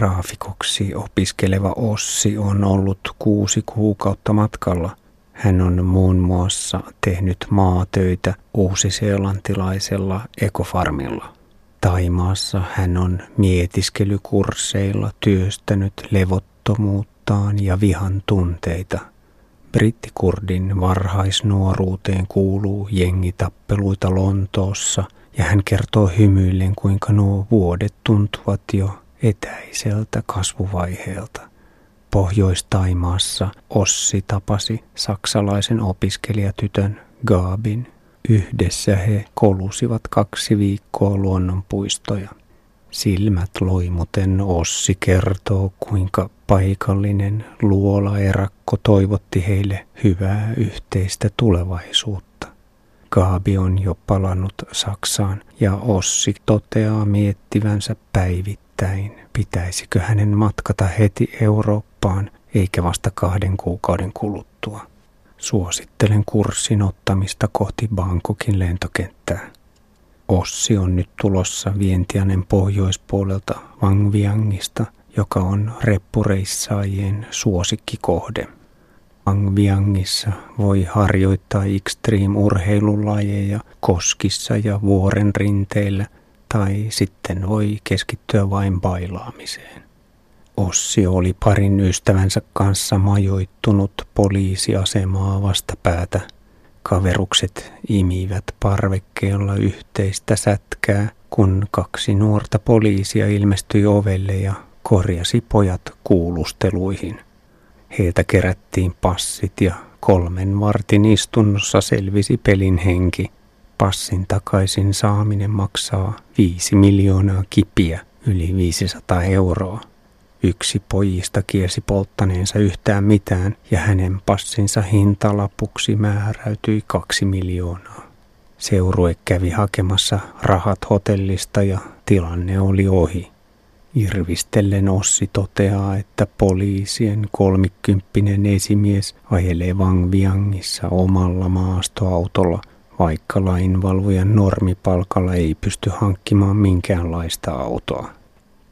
Graafikoksi opiskeleva Ossi on ollut kuusi kuukautta matkalla. Hän on muun muassa tehnyt maatöitä uusiseelantilaisella ekofarmilla. Taimaassa hän on mietiskelykursseilla työstänyt levottomuuttaan ja vihan tunteita. Brittikurdin varhaisnuoruuteen kuuluu jengitappeluita Lontoossa ja hän kertoo hymyillen kuinka nuo vuodet tuntuvat jo etäiseltä kasvuvaiheelta. Pohjois-Taimaassa Ossi tapasi saksalaisen opiskelijatytön Gaabin. Yhdessä he kolusivat kaksi viikkoa luonnonpuistoja. Silmät loimuten Ossi kertoo, kuinka paikallinen luolaerakko toivotti heille hyvää yhteistä tulevaisuutta. Gaabi on jo palannut Saksaan ja Ossi toteaa miettivänsä päivittäin, pitäisikö hänen matkata heti Eurooppaan eikä vasta kahden kuukauden kuluttua. Suosittelen kurssin ottamista kohti Bangkokin lentokenttää. Ossi on nyt tulossa Vientianen pohjoispuolelta Vangviangista, joka on reppureissaajien suosikkikohde. Vangviangissa voi harjoittaa extreme-urheilulajeja koskissa ja vuoren rinteillä tai sitten voi keskittyä vain bailaamiseen. Ossi oli parin ystävänsä kanssa majoittunut poliisiasemaa vastapäätä. Kaverukset imivät parvekkeella yhteistä sätkää, kun kaksi nuorta poliisia ilmestyi ovelle ja korjasi pojat kuulusteluihin. Heiltä kerättiin passit ja kolmen vartin istunnossa selvisi pelin henki. Passin takaisin saaminen maksaa viisi miljoonaa kipiä, yli 500 euroa. Yksi pojista kiesi polttaneensa yhtään mitään ja hänen passinsa hintalapuksi määräytyi kaksi miljoonaa. Seurue kävi hakemassa rahat hotellista ja tilanne oli ohi. Irvistellen Ossi toteaa, että poliisien kolmikymppinen esimies ajelee Vangviangissa omalla maastoautolla, vaikka lainvalvojan normipalkalla ei pysty hankkimaan minkäänlaista autoa.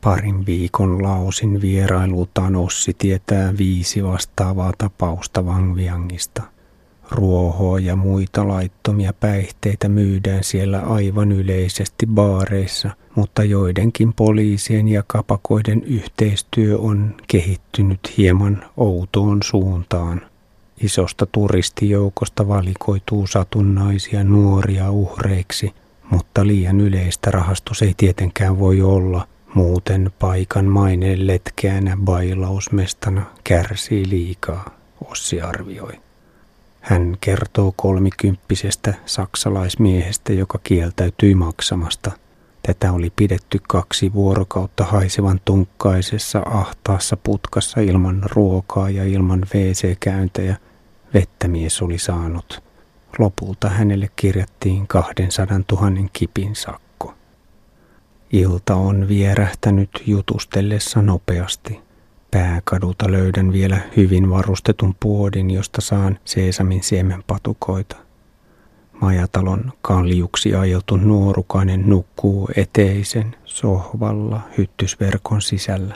Parin viikon lausin vierailutaan Ossi tietää viisi vastaavaa tapausta Vangviangista. Ruohoa ja muita laittomia päihteitä myydään siellä aivan yleisesti baareissa, mutta joidenkin poliisien ja kapakoiden yhteistyö on kehittynyt hieman outoon suuntaan. Isosta turistijoukosta valikoituu satunnaisia nuoria uhreiksi, mutta liian yleistä rahastus ei tietenkään voi olla – Muuten paikan maine letkeänä bailausmestana kärsii liikaa, Ossi arvioi. Hän kertoo kolmikymppisestä saksalaismiehestä, joka kieltäytyi maksamasta. Tätä oli pidetty kaksi vuorokautta haisevan tunkkaisessa ahtaassa putkassa ilman ruokaa ja ilman WC-käyntejä. Vettä mies oli saanut. Lopulta hänelle kirjattiin 200 000 kipin sakko. Ilta on vierähtänyt jutustellessa nopeasti. Pääkadulta löydän vielä hyvin varustetun puodin, josta saan seesamin siemenpatukoita. Majatalon kaljuksi ajeltu nuorukainen nukkuu eteisen sohvalla hyttysverkon sisällä.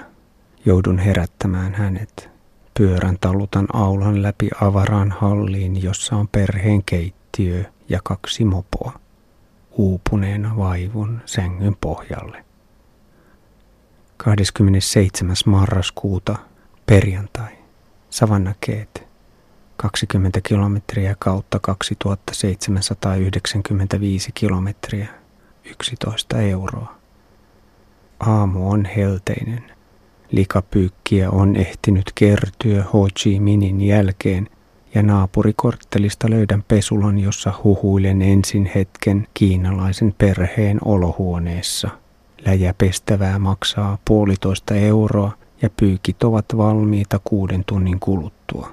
Joudun herättämään hänet. Pyörän talutan aulan läpi avaraan halliin, jossa on perheen keittiö ja kaksi mopoa uupuneena vaivun sängyn pohjalle. 27. marraskuuta perjantai. Savannakeet. 20 kilometriä kautta 2795 kilometriä. 11 euroa. Aamu on helteinen. Likapyykkiä on ehtinyt kertyä Ho Chi Minin jälkeen – ja naapurikorttelista löydän pesulan, jossa huhuilen ensin hetken kiinalaisen perheen olohuoneessa. Läjäpestävää maksaa puolitoista euroa ja pyykit ovat valmiita kuuden tunnin kuluttua.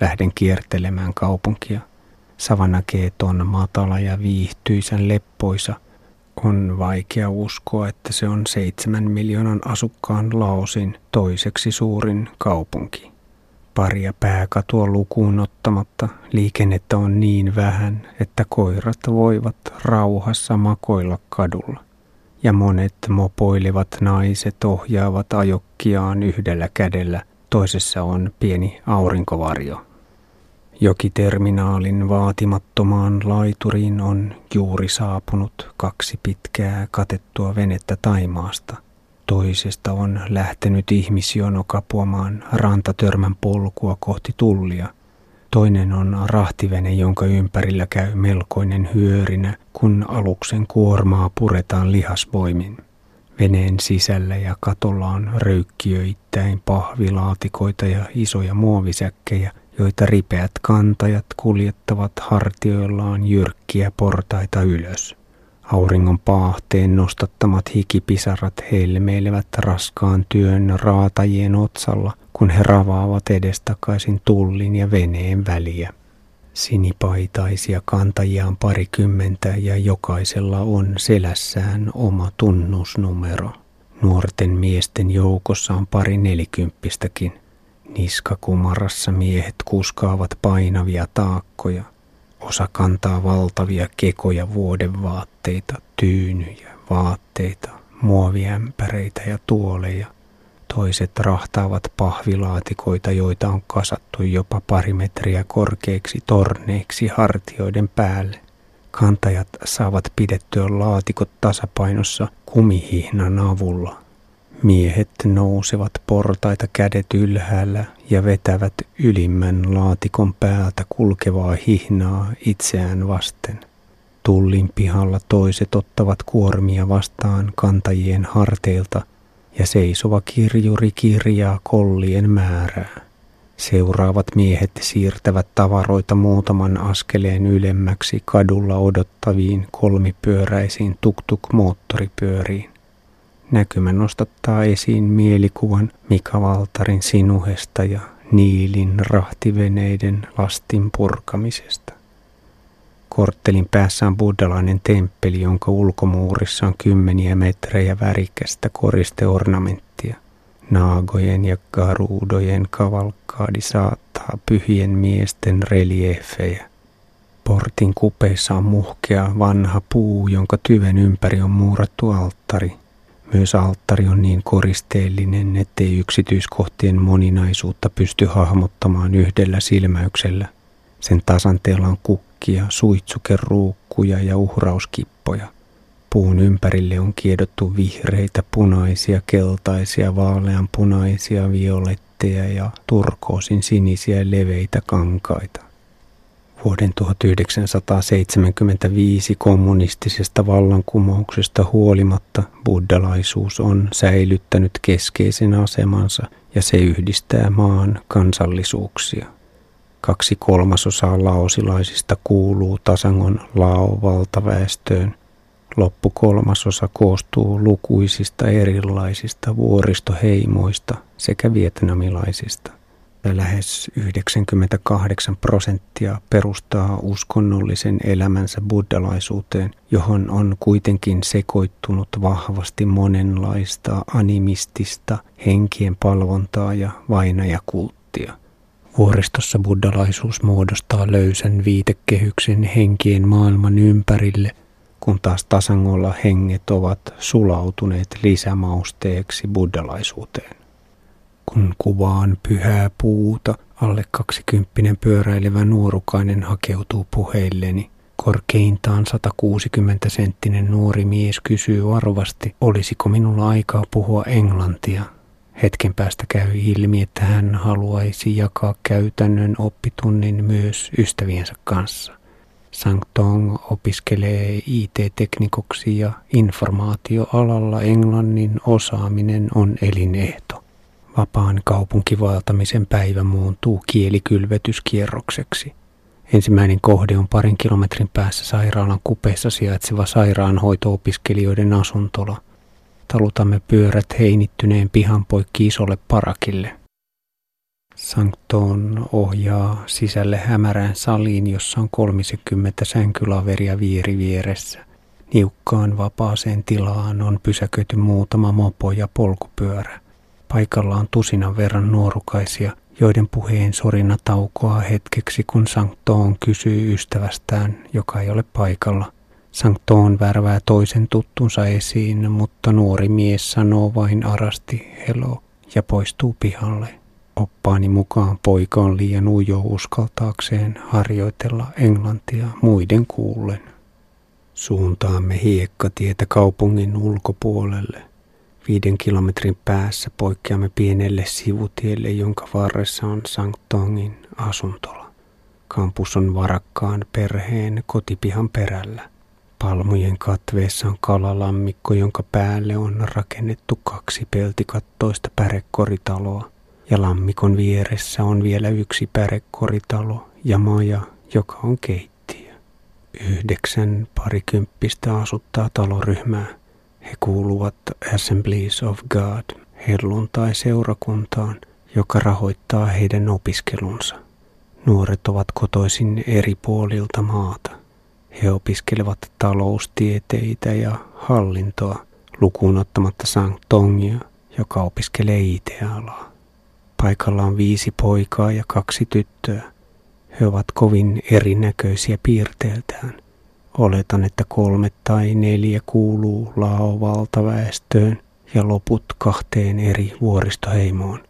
Lähden kiertelemään kaupunkia. Savanakeet on matala ja viihtyisän leppoisa. On vaikea uskoa, että se on seitsemän miljoonan asukkaan Laosin toiseksi suurin kaupunki paria pääkatua lukuun ottamatta liikennettä on niin vähän, että koirat voivat rauhassa makoilla kadulla. ja monet mopoilevat naiset ohjaavat ajokkiaan yhdellä kädellä, toisessa on pieni aurinkovarjo. Jokiterminaalin vaatimattomaan laituriin on juuri saapunut kaksi pitkää katettua venettä Taimaasta. Toisesta on lähtenyt ihmisjono kapuamaan rantatörmän polkua kohti tullia. Toinen on rahtivene, jonka ympärillä käy melkoinen hyörinä, kun aluksen kuormaa puretaan lihasvoimin. Veneen sisällä ja katolla on röykkiöittäin pahvilaatikoita ja isoja muovisäkkejä, joita ripeät kantajat kuljettavat hartioillaan jyrkkiä portaita ylös. Auringon paahteen nostattamat hikipisarat helmeilevät raskaan työn raatajien otsalla, kun he ravaavat edestakaisin tullin ja veneen väliä. Sinipaitaisia kantajia on parikymmentä ja jokaisella on selässään oma tunnusnumero. Nuorten miesten joukossa on pari nelikymppistäkin – Niskakumarassa miehet kuskaavat painavia taakkoja. Osa kantaa valtavia kekoja vuodenvaatteita, tyynyjä, vaatteita, muoviämpäreitä ja tuoleja. Toiset rahtaavat pahvilaatikoita, joita on kasattu jopa pari metriä korkeiksi torneiksi hartioiden päälle. Kantajat saavat pidettyä laatikot tasapainossa kumihihnan avulla – Miehet nousevat portaita kädet ylhäällä ja vetävät ylimmän laatikon päältä kulkevaa hihnaa itseään vasten. Tullin pihalla toiset ottavat kuormia vastaan kantajien harteilta ja seisova kirjuri kirjaa kollien määrää. Seuraavat miehet siirtävät tavaroita muutaman askeleen ylemmäksi kadulla odottaviin kolmipyöräisiin tuk-tuk-moottoripyöriin. Näkymä nostattaa esiin mielikuvan Mika Valtarin sinuhesta ja Niilin rahtiveneiden lastin purkamisesta. Korttelin päässä on buddhalainen temppeli, jonka ulkomuurissa on kymmeniä metrejä värikästä koristeornamenttia. Naagojen ja garuudojen kavalkaadi saattaa pyhien miesten reliefejä. Portin kupeissa on muhkea vanha puu, jonka tyven ympäri on muurattu alttari – myös alttari on niin koristeellinen, ettei yksityiskohtien moninaisuutta pysty hahmottamaan yhdellä silmäyksellä. Sen tasanteella on kukkia, suitsukeruukkuja ja uhrauskippoja. Puun ympärille on kiedottu vihreitä, punaisia, keltaisia, vaaleanpunaisia, violetteja ja turkoosin sinisiä leveitä kankaita. Vuoden 1975 kommunistisesta vallankumouksesta huolimatta buddhalaisuus on säilyttänyt keskeisen asemansa ja se yhdistää maan kansallisuuksia. Kaksi kolmasosaa laosilaisista kuuluu Tasangon lao-valtaväestöön. Loppu kolmasosa koostuu lukuisista erilaisista vuoristoheimoista sekä vietnamilaisista lähes 98 prosenttia perustaa uskonnollisen elämänsä buddhalaisuuteen, johon on kuitenkin sekoittunut vahvasti monenlaista animistista henkien palvontaa ja vainajakulttia. Vuoristossa buddhalaisuus muodostaa löysän viitekehyksen henkien maailman ympärille, kun taas tasangolla henget ovat sulautuneet lisämausteeksi buddhalaisuuteen kun kuvaan pyhää puuta, alle kaksikymppinen pyöräilevä nuorukainen hakeutuu puheilleni. Korkeintaan 160 senttinen nuori mies kysyy varovasti, olisiko minulla aikaa puhua englantia. Hetken päästä käy ilmi, että hän haluaisi jakaa käytännön oppitunnin myös ystäviensä kanssa. Tong opiskelee IT-teknikoksi ja informaatioalalla englannin osaaminen on elinehto. Vapaan kaupunkivaltamisen päivä muuntuu kielikylvetyskierrokseksi. Ensimmäinen kohde on parin kilometrin päässä sairaalan kupeessa sijaitseva sairaanhoito-opiskelijoiden asuntola. Talutamme pyörät heinittyneen pihan poikki isolle parakille. Sanktoon ohjaa sisälle hämärään saliin, jossa on 30 sänkylaveria vieri vieressä. Niukkaan vapaaseen tilaan on pysäköity muutama mopo ja polkupyörä. Paikalla on tusinan verran nuorukaisia, joiden puheen sorina taukoaa hetkeksi, kun Sanktoon kysyy ystävästään, joka ei ole paikalla. Sanktoon värvää toisen tuttunsa esiin, mutta nuori mies sanoo vain arasti hello ja poistuu pihalle. Oppaani mukaan poika on liian ujo uskaltaakseen harjoitella englantia muiden kuullen. Suuntaamme hiekkatietä kaupungin ulkopuolelle. Viiden kilometrin päässä poikkeamme pienelle sivutielle, jonka varressa on Sanktongin asuntola. Kampus on varakkaan perheen kotipihan perällä. Palmujen katveessa on kalalammikko, jonka päälle on rakennettu kaksi peltikattoista pärekoritaloa. Ja lammikon vieressä on vielä yksi pärekoritalo ja maja, joka on keittiö. Yhdeksän parikymppistä asuttaa taloryhmää. He kuuluvat Assemblies of God, helluntai-seurakuntaan, joka rahoittaa heidän opiskelunsa. Nuoret ovat kotoisin eri puolilta maata. He opiskelevat taloustieteitä ja hallintoa, lukuun ottamatta Sang Tongia, joka opiskelee IT-alaa. Paikalla on viisi poikaa ja kaksi tyttöä. He ovat kovin erinäköisiä piirteeltään. Oletan, että kolme tai neljä kuuluu Lao-valtaväestöön ja loput kahteen eri vuoristoheimoon.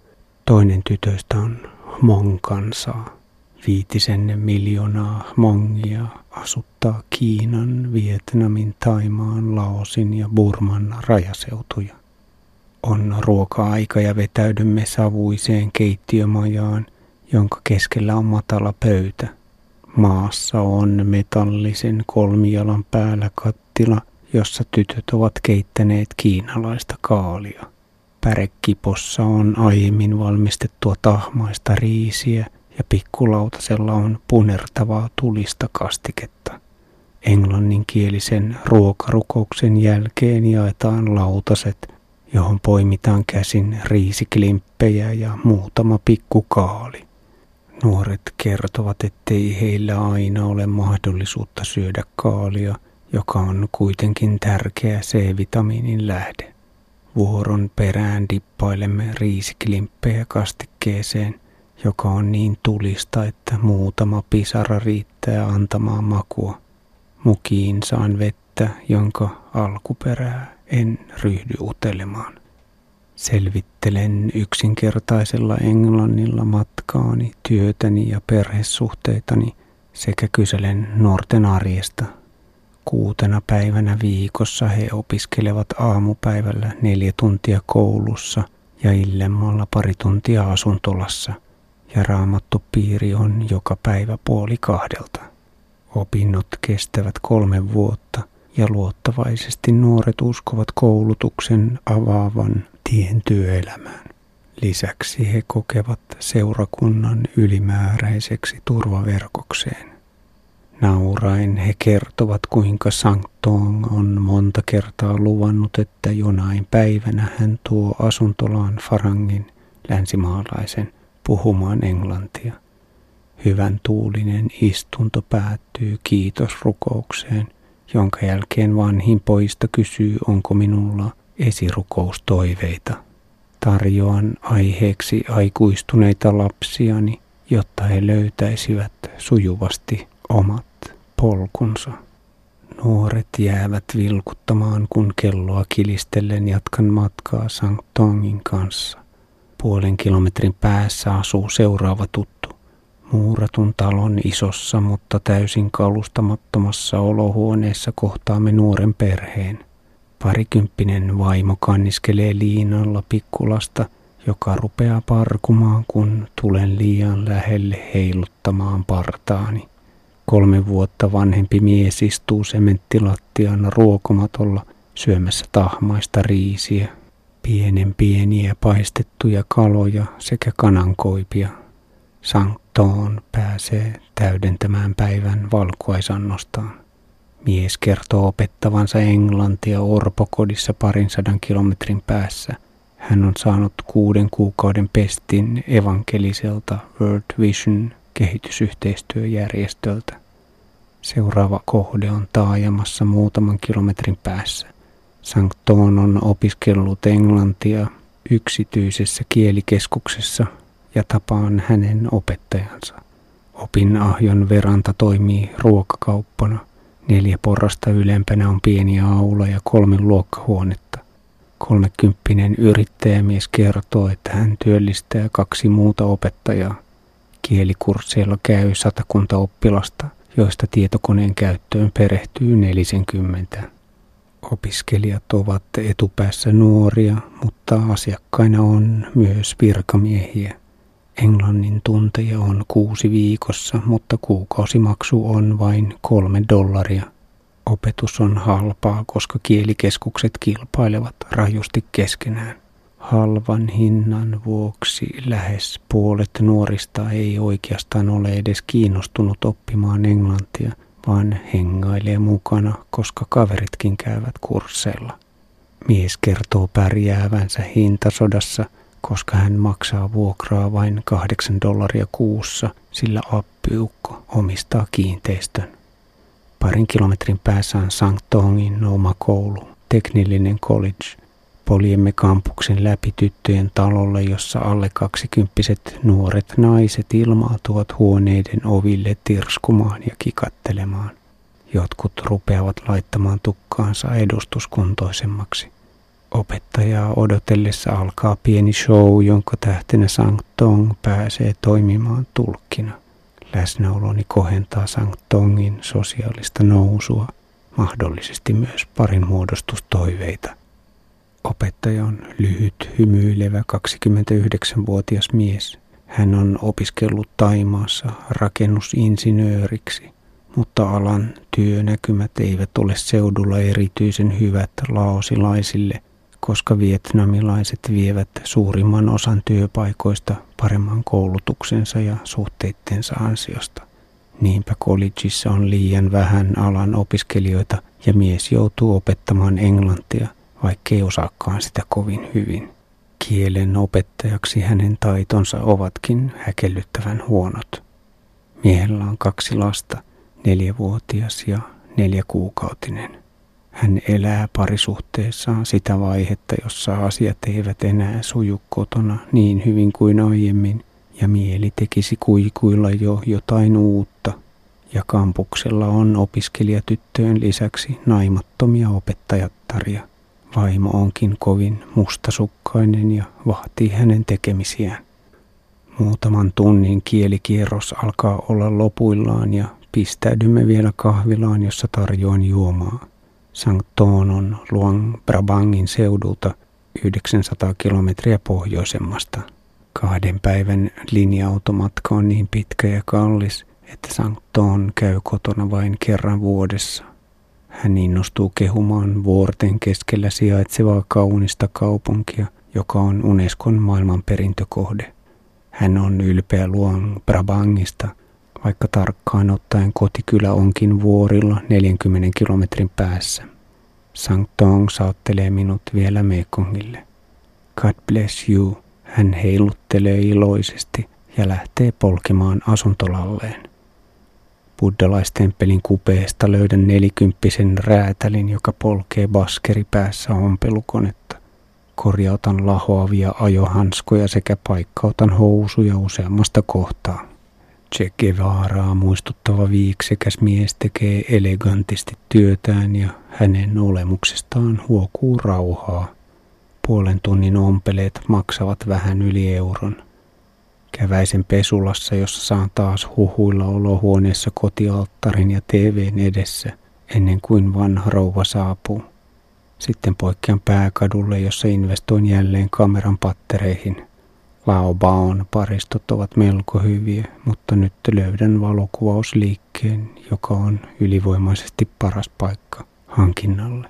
Toinen tytöistä on Monkansaa. Viitisen miljoonaa mongia asuttaa Kiinan, Vietnamin, Taimaan, Laosin ja Burman rajaseutuja. On ruoka-aika ja vetäydymme savuiseen keittiömajaan, jonka keskellä on matala pöytä. Maassa on metallisen kolmijalan päällä kattila, jossa tytöt ovat keittäneet kiinalaista kaalia. Pärekipossa on aiemmin valmistettua tahmaista riisiä – ja pikkulautasella on punertavaa tulista kastiketta. Englanninkielisen ruokarukouksen jälkeen jaetaan lautaset, johon poimitaan käsin riisiklimppejä ja muutama pikkukaali. Nuoret kertovat, ettei heillä aina ole mahdollisuutta syödä kaalia, joka on kuitenkin tärkeä C-vitamiinin lähde. Vuoron perään dippailemme riisiklimppejä kastikkeeseen – joka on niin tulista, että muutama pisara riittää antamaan makua. Mukiin saan vettä, jonka alkuperää en ryhdy utelemaan. Selvittelen yksinkertaisella englannilla matkaani, työtäni ja perhesuhteitani sekä kyselen nuorten arjesta. Kuutena päivänä viikossa he opiskelevat aamupäivällä neljä tuntia koulussa ja illemmalla pari tuntia asuntolassa – ja raamattupiiri on joka päivä puoli kahdelta. Opinnot kestävät kolme vuotta ja luottavaisesti nuoret uskovat koulutuksen avaavan tien työelämään. Lisäksi he kokevat seurakunnan ylimääräiseksi turvaverkokseen. Naurain he kertovat, kuinka Sanctong on monta kertaa luvannut, että jonain päivänä hän tuo asuntolaan Farangin länsimaalaisen puhumaan englantia. Hyvän tuulinen istunto päättyy kiitosrukoukseen, jonka jälkeen vanhin poista kysyy, onko minulla esirukoustoiveita. Tarjoan aiheeksi aikuistuneita lapsiani, jotta he löytäisivät sujuvasti omat polkunsa. Nuoret jäävät vilkuttamaan, kun kelloa kilistellen jatkan matkaa Sankt Tongin kanssa. Puolen kilometrin päässä asuu seuraava tuttu. Muuratun talon isossa, mutta täysin kalustamattomassa olohuoneessa kohtaamme nuoren perheen. Parikymppinen vaimo kanniskelee liinalla pikkulasta, joka rupeaa parkumaan, kun tulen liian lähelle heiluttamaan partaani. Kolme vuotta vanhempi mies istuu sementtilattian ruokomatolla syömässä tahmaista riisiä pienen pieniä paistettuja kaloja sekä kanankoipia. Sanktoon pääsee täydentämään päivän valkuaisannostaan. Mies kertoo opettavansa englantia orpokodissa parin sadan kilometrin päässä. Hän on saanut kuuden kuukauden pestin evankeliselta World Vision kehitysyhteistyöjärjestöltä. Seuraava kohde on taajamassa muutaman kilometrin päässä. Sanktoon on opiskellut englantia yksityisessä kielikeskuksessa ja tapaan hänen opettajansa. Opin ahjon veranta toimii ruokakauppana. Neljä porrasta ylempänä on pieni aula ja kolme luokkahuonetta. Kolmekymppinen yrittäjämies kertoo, että hän työllistää kaksi muuta opettajaa. Kielikursseilla käy satakunta oppilasta, joista tietokoneen käyttöön perehtyy 40. Opiskelijat ovat etupäässä nuoria, mutta asiakkaina on myös virkamiehiä. Englannin tunteja on kuusi viikossa, mutta kuukausimaksu on vain kolme dollaria. Opetus on halpaa, koska kielikeskukset kilpailevat rajusti keskenään. Halvan hinnan vuoksi lähes puolet nuorista ei oikeastaan ole edes kiinnostunut oppimaan englantia, vaan hengailee mukana, koska kaveritkin käyvät kursseilla. Mies kertoo pärjäävänsä hintasodassa – koska hän maksaa vuokraa vain kahdeksan dollaria kuussa, sillä appiukko omistaa kiinteistön. Parin kilometrin päässä on St. Tongin oma koulu, teknillinen college. Poljemme kampuksen läpi tyttöjen talolle, jossa alle kaksikymppiset nuoret naiset ilmaantuvat huoneiden oville tirskumaan ja kikattelemaan. Jotkut rupeavat laittamaan tukkaansa edustuskuntoisemmaksi. Opettajaa odotellessa alkaa pieni show, jonka tähtenä Sankt Tong pääsee toimimaan tulkkina. Läsnäoloni kohentaa Sankt Tongin sosiaalista nousua, mahdollisesti myös parin muodostustoiveita. Opettaja on lyhyt, hymyilevä 29-vuotias mies. Hän on opiskellut Taimaassa rakennusinsinööriksi, mutta alan työnäkymät eivät ole seudulla erityisen hyvät laosilaisille, koska vietnamilaiset vievät suurimman osan työpaikoista paremman koulutuksensa ja suhteittensa ansiosta. Niinpä collegeissa on liian vähän alan opiskelijoita ja mies joutuu opettamaan englantia, vaikkei osaakaan sitä kovin hyvin. Kielen opettajaksi hänen taitonsa ovatkin häkellyttävän huonot. Miehellä on kaksi lasta, neljävuotias ja neljäkuukautinen. Hän elää parisuhteessaan sitä vaihetta, jossa asiat eivät enää suju kotona niin hyvin kuin aiemmin, ja mieli tekisi kuikuilla jo jotain uutta. Ja kampuksella on opiskelijatyttöön lisäksi naimattomia opettajattaria. Vaimo onkin kovin mustasukkainen ja vahtii hänen tekemisiään. Muutaman tunnin kielikierros alkaa olla lopuillaan ja pistäydymme vielä kahvilaan, jossa tarjoan juomaa. Sanktoon on Luang Prabangin seudulta 900 kilometriä pohjoisemmasta. Kahden päivän linja-automatka on niin pitkä ja kallis, että Sanktoon käy kotona vain kerran vuodessa. Hän innostuu kehumaan vuorten keskellä sijaitsevaa kaunista kaupunkia, joka on Unescon maailmanperintökohde. Hän on ylpeä Luang Prabangista, vaikka tarkkaan ottaen kotikylä onkin vuorilla 40 kilometrin päässä. Sankt Tong saattelee minut vielä Mekongille. God bless you, hän heiluttelee iloisesti ja lähtee polkemaan asuntolalleen. Buddhalaistemppelin kupeesta löydän nelikymppisen räätälin, joka polkee baskeri päässä ompelukonetta. Korjautan lahoavia ajohanskoja sekä paikkautan housuja useammasta kohtaa. Che Guevaraa muistuttava viiksekäs mies tekee elegantisti työtään ja hänen olemuksestaan huokuu rauhaa. Puolen tunnin ompeleet maksavat vähän yli euron. Käväisen pesulassa, jossa saan taas huhuilla olohuoneessa kotialttarin ja TVn edessä, ennen kuin vanha rouva saapuu. Sitten poikkean pääkadulle, jossa investoin jälleen kameran pattereihin – Laobaon paristot ovat melko hyviä, mutta nyt löydän valokuvausliikkeen, joka on ylivoimaisesti paras paikka hankinnalle.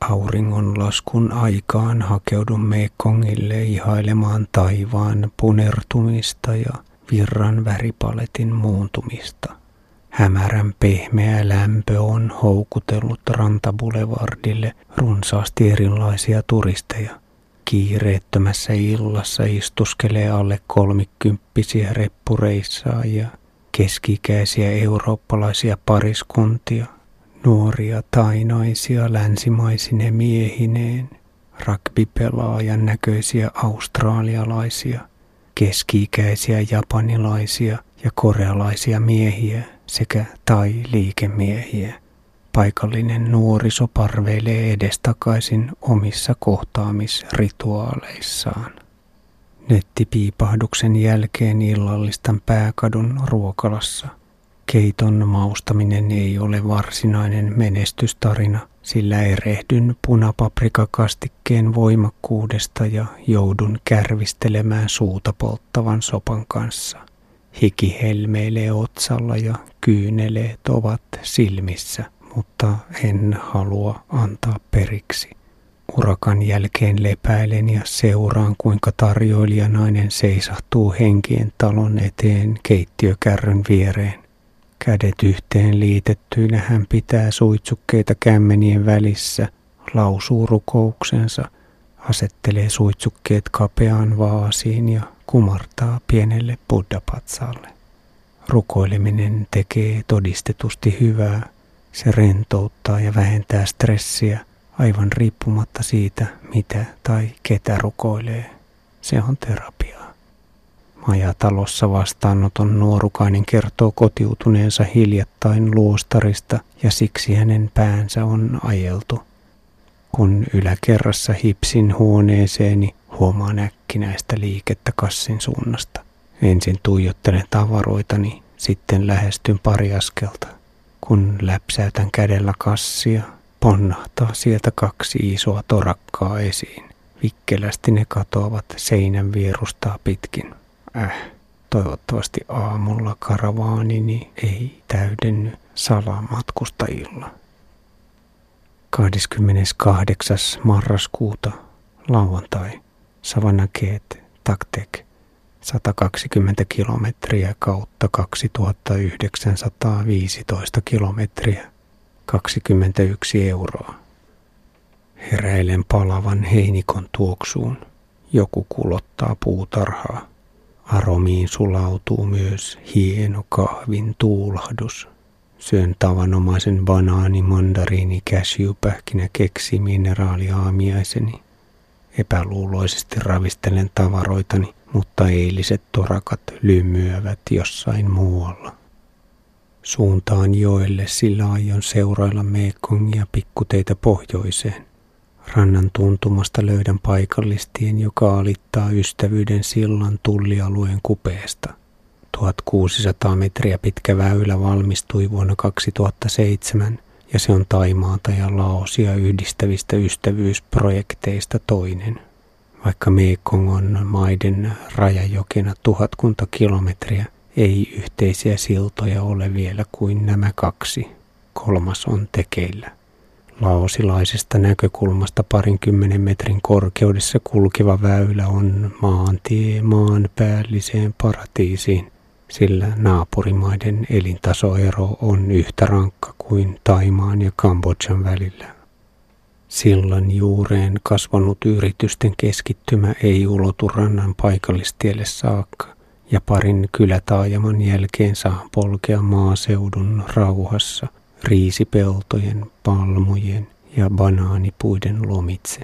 Auringon laskun aikaan hakeudun Mekongille ihailemaan taivaan punertumista ja virran väripaletin muuntumista. Hämärän pehmeä lämpö on houkutellut rantabulevardille runsaasti erilaisia turisteja. Kiireettömässä illassa istuskelee alle kolmikymppisiä reppureissaajia, keskikäisiä eurooppalaisia pariskuntia, nuoria tai naisia länsimaisine miehineen, rugbypelaajan näköisiä australialaisia, keski-ikäisiä japanilaisia ja korealaisia miehiä sekä tai-liikemiehiä. Paikallinen nuoriso parveilee edestakaisin omissa kohtaamisrituaaleissaan. Nettipiipahduksen jälkeen illallistan pääkadun ruokalassa. Keiton maustaminen ei ole varsinainen menestystarina, sillä erehdyn punapaprikakastikkeen voimakkuudesta ja joudun kärvistelemään suuta polttavan sopan kanssa. Hiki helmeilee otsalla ja kyyneleet ovat silmissä, mutta en halua antaa periksi. Urakan jälkeen lepäilen ja seuraan, kuinka tarjoilijanainen seisahtuu henkien talon eteen keittiökärryn viereen. Kädet yhteen liitettyinä hän pitää suitsukkeita kämmenien välissä, lausuu rukouksensa, asettelee suitsukkeet kapeaan vaasiin ja kumartaa pienelle buddhapatsaalle. Rukoileminen tekee todistetusti hyvää. Se rentouttaa ja vähentää stressiä aivan riippumatta siitä, mitä tai ketä rukoilee. Se on terapiaa. Majatalossa vastaanoton nuorukainen kertoo kotiutuneensa hiljattain luostarista ja siksi hänen päänsä on ajeltu. Kun yläkerrassa hipsin huoneeseeni, huomaan äkkinäistä liikettä kassin suunnasta. Ensin tuijottelen tavaroitani, sitten lähestyn pari askelta. Kun läpsäytän kädellä kassia, ponnahtaa sieltä kaksi isoa torakkaa esiin. Vikkelästi ne katoavat seinän vierustaa pitkin. Äh, toivottavasti aamulla karavaanini ei täydenny salamatkustajilla. 28. marraskuuta, lauantai, Savanakeet, Taktek, 120 kilometriä kautta 2915 kilometriä, 21 euroa. Heräilen palavan heinikon tuoksuun. Joku kulottaa puutarhaa. Aromiin sulautuu myös hieno kahvin tuulahdus. Syön tavanomaisen banaani, mandariini, pähkinä, keksi, mineraaliaamiaiseni. Epäluuloisesti ravistelen tavaroitani, mutta eiliset torakat lymyävät jossain muualla. Suuntaan joelle, sillä aion seurailla Mekongia pikkuteitä pohjoiseen. Rannan tuntumasta löydän paikallistien, joka alittaa ystävyyden sillan tullialueen kupeesta – 1600 metriä pitkä väylä valmistui vuonna 2007 ja se on Taimaata ja Laosia yhdistävistä ystävyysprojekteista toinen. Vaikka Mekong on maiden rajajokena tuhatkunta kilometriä, ei yhteisiä siltoja ole vielä kuin nämä kaksi. Kolmas on tekeillä. Laosilaisesta näkökulmasta parinkymmenen metrin korkeudessa kulkeva väylä on maantie maan päälliseen paratiisiin, sillä naapurimaiden elintasoero on yhtä rankka kuin Taimaan ja Kambodjan välillä. Sillan juureen kasvanut yritysten keskittymä ei ulotu rannan paikallistielle saakka, ja parin kylätaajaman jälkeen saa polkea maaseudun rauhassa riisipeltojen, palmujen ja banaanipuiden lomitse.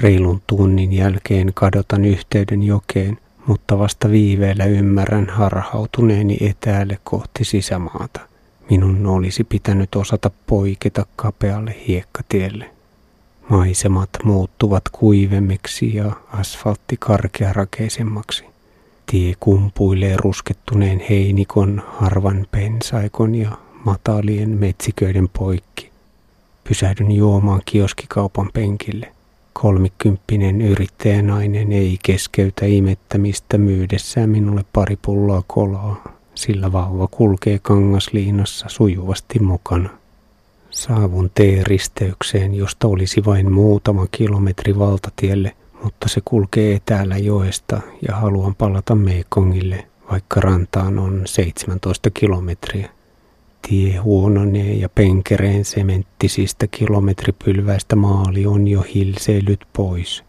Reilun tunnin jälkeen kadotan yhteyden jokeen – mutta vasta viiveellä ymmärrän harhautuneeni etäälle kohti sisämaata. Minun olisi pitänyt osata poiketa kapealle hiekkatielle. Maisemat muuttuvat kuivemmiksi ja asfaltti karkearakeisemmaksi. Tie kumpuilee ruskettuneen heinikon, harvan pensaikon ja matalien metsiköiden poikki. Pysähdyn juomaan kioskikaupan penkille. Kolmikymppinen yrittäjänainen ei keskeytä imettämistä myydessään minulle pari pulloa kolaa, sillä vauva kulkee kangasliinassa sujuvasti mukana. Saavun T-risteykseen, josta olisi vain muutama kilometri valtatielle, mutta se kulkee etäällä joesta ja haluan palata Mekongille, vaikka rantaan on 17 kilometriä. Tie huononee ja penkereen sementtisistä kilometripylväistä maali on jo hilseilyt pois.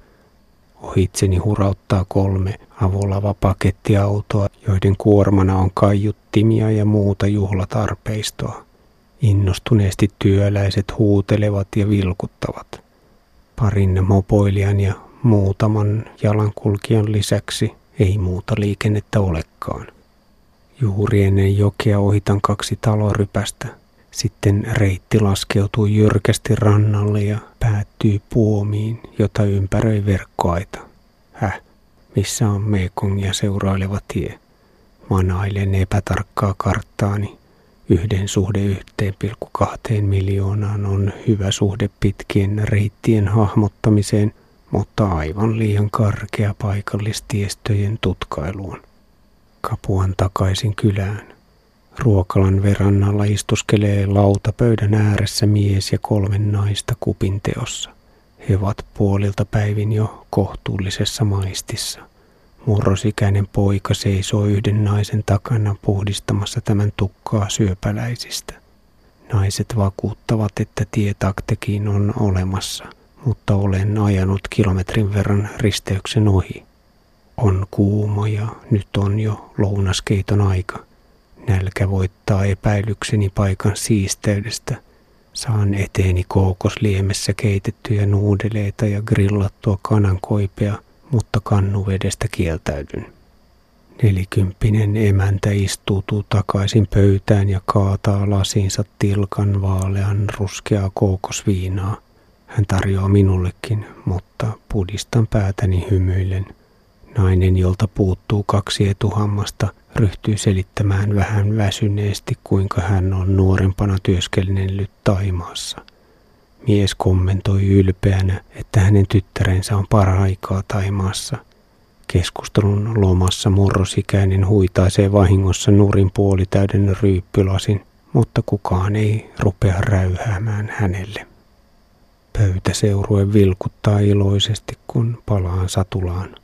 Ohitseni hurauttaa kolme avolava pakettiautoa, joiden kuormana on kaiuttimia ja muuta juhlatarpeistoa. Innostuneesti työläiset huutelevat ja vilkuttavat. Parin mopoilijan ja muutaman jalankulkijan lisäksi ei muuta liikennettä olekaan. Juuri ennen jokea ohitan kaksi talorypästä. Sitten reitti laskeutuu jyrkästi rannalle ja päättyy puomiin, jota ympäröi verkkoaita. Häh, missä on Mekongia seuraileva tie? Manailen epätarkkaa karttaani. Yhden suhde 1,2 miljoonaan on hyvä suhde pitkien reittien hahmottamiseen, mutta aivan liian karkea paikallistiestöjen tutkailuun. Kapuan takaisin kylään. Ruokalan verannalla istuskelee lautapöydän ääressä mies ja kolme naista kupinteossa. He ovat puolilta päivin jo kohtuullisessa maistissa. Murrosikäinen poika seisoo yhden naisen takana puhdistamassa tämän tukkaa syöpäläisistä. Naiset vakuuttavat, että tie taktekiin on olemassa, mutta olen ajanut kilometrin verran risteyksen ohi. On kuuma ja nyt on jo lounaskeiton aika. Nälkä voittaa epäilykseni paikan siisteydestä. Saan eteeni kookosliemessä keitettyjä nuudeleita ja grillattua kanankoipea, mutta kannuvedestä kieltäydyn. Nelikymppinen emäntä istuutuu takaisin pöytään ja kaataa lasinsa tilkan vaalean ruskeaa kookosviinaa. Hän tarjoaa minullekin, mutta pudistan päätäni hymyillen – Nainen, jolta puuttuu kaksi etuhammasta, ryhtyy selittämään vähän väsyneesti, kuinka hän on nuorempana työskennellyt Taimaassa. Mies kommentoi ylpeänä, että hänen tyttärensä on paraikaa Taimaassa. Keskustelun lomassa murrosikäinen huitaisee vahingossa nurin puolitäyden ryyppylasin, mutta kukaan ei rupea räyhäämään hänelle. Pöytäseurue vilkuttaa iloisesti, kun palaan satulaan.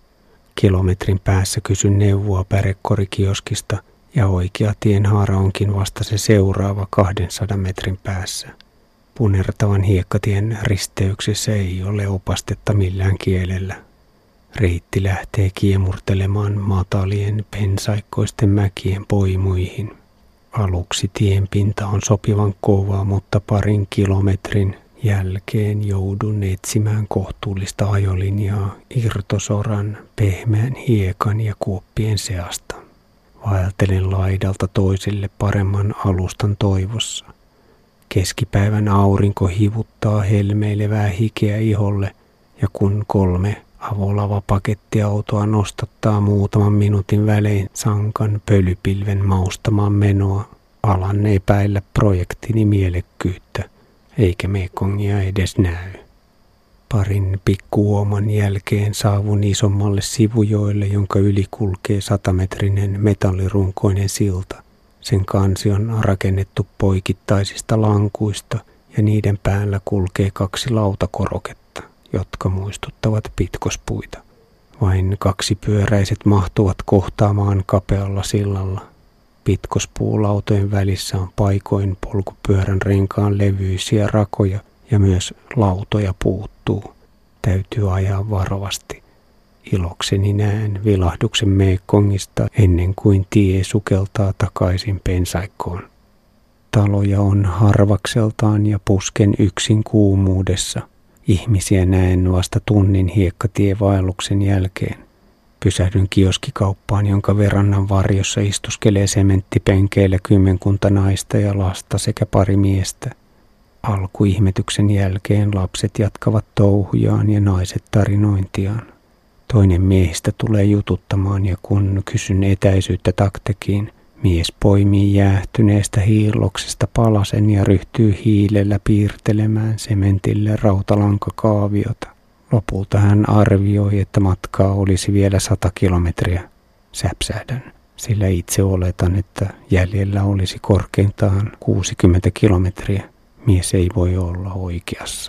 Kilometrin päässä kysyn neuvoa pärekkorikioskista ja oikea tienhaara onkin vasta se seuraava 200 metrin päässä. Punertavan hiekkatien risteyksessä ei ole opastetta millään kielellä. Reitti lähtee kiemurtelemaan matalien pensaikkoisten mäkien poimuihin. Aluksi tien pinta on sopivan kova, mutta parin kilometrin jälkeen joudun etsimään kohtuullista ajolinjaa irtosoran, pehmeän hiekan ja kuoppien seasta. Vaeltelen laidalta toiselle paremman alustan toivossa. Keskipäivän aurinko hivuttaa helmeilevää hikeä iholle ja kun kolme avolava pakettiautoa nostattaa muutaman minuutin välein sankan pölypilven maustamaan menoa, alan epäillä projektini mielekkyyttä – eikä Mekongia edes näy. Parin pikkuuoman jälkeen saavun isommalle sivujoille, jonka yli kulkee satametrinen metallirunkoinen silta. Sen kansi on rakennettu poikittaisista lankuista ja niiden päällä kulkee kaksi lautakoroketta, jotka muistuttavat pitkospuita. Vain kaksi pyöräiset mahtuvat kohtaamaan kapealla sillalla – Pitkospuulautojen välissä on paikoin polkupyörän renkaan levyisiä rakoja ja myös lautoja puuttuu. Täytyy ajaa varovasti. Ilokseni näen vilahduksen Meekongista ennen kuin tie sukeltaa takaisin pensaikkoon. Taloja on harvakseltaan ja pusken yksin kuumuudessa. Ihmisiä näen vasta tunnin hiekkatievaelluksen jälkeen. Pysähdyn kioskikauppaan, jonka verannan varjossa istuskelee sementtipenkeillä kymmenkunta naista ja lasta sekä pari miestä. Alkuihmetyksen jälkeen lapset jatkavat touhujaan ja naiset tarinointiaan. Toinen miehistä tulee jututtamaan ja kun kysyn etäisyyttä taktekiin, mies poimii jäähtyneestä hiilloksesta palasen ja ryhtyy hiilellä piirtelemään sementille rautalankakaaviota. Lopulta hän arvioi, että matkaa olisi vielä sata kilometriä. Säpsähdän, sillä itse oletan, että jäljellä olisi korkeintaan 60 kilometriä. Mies ei voi olla oikeassa.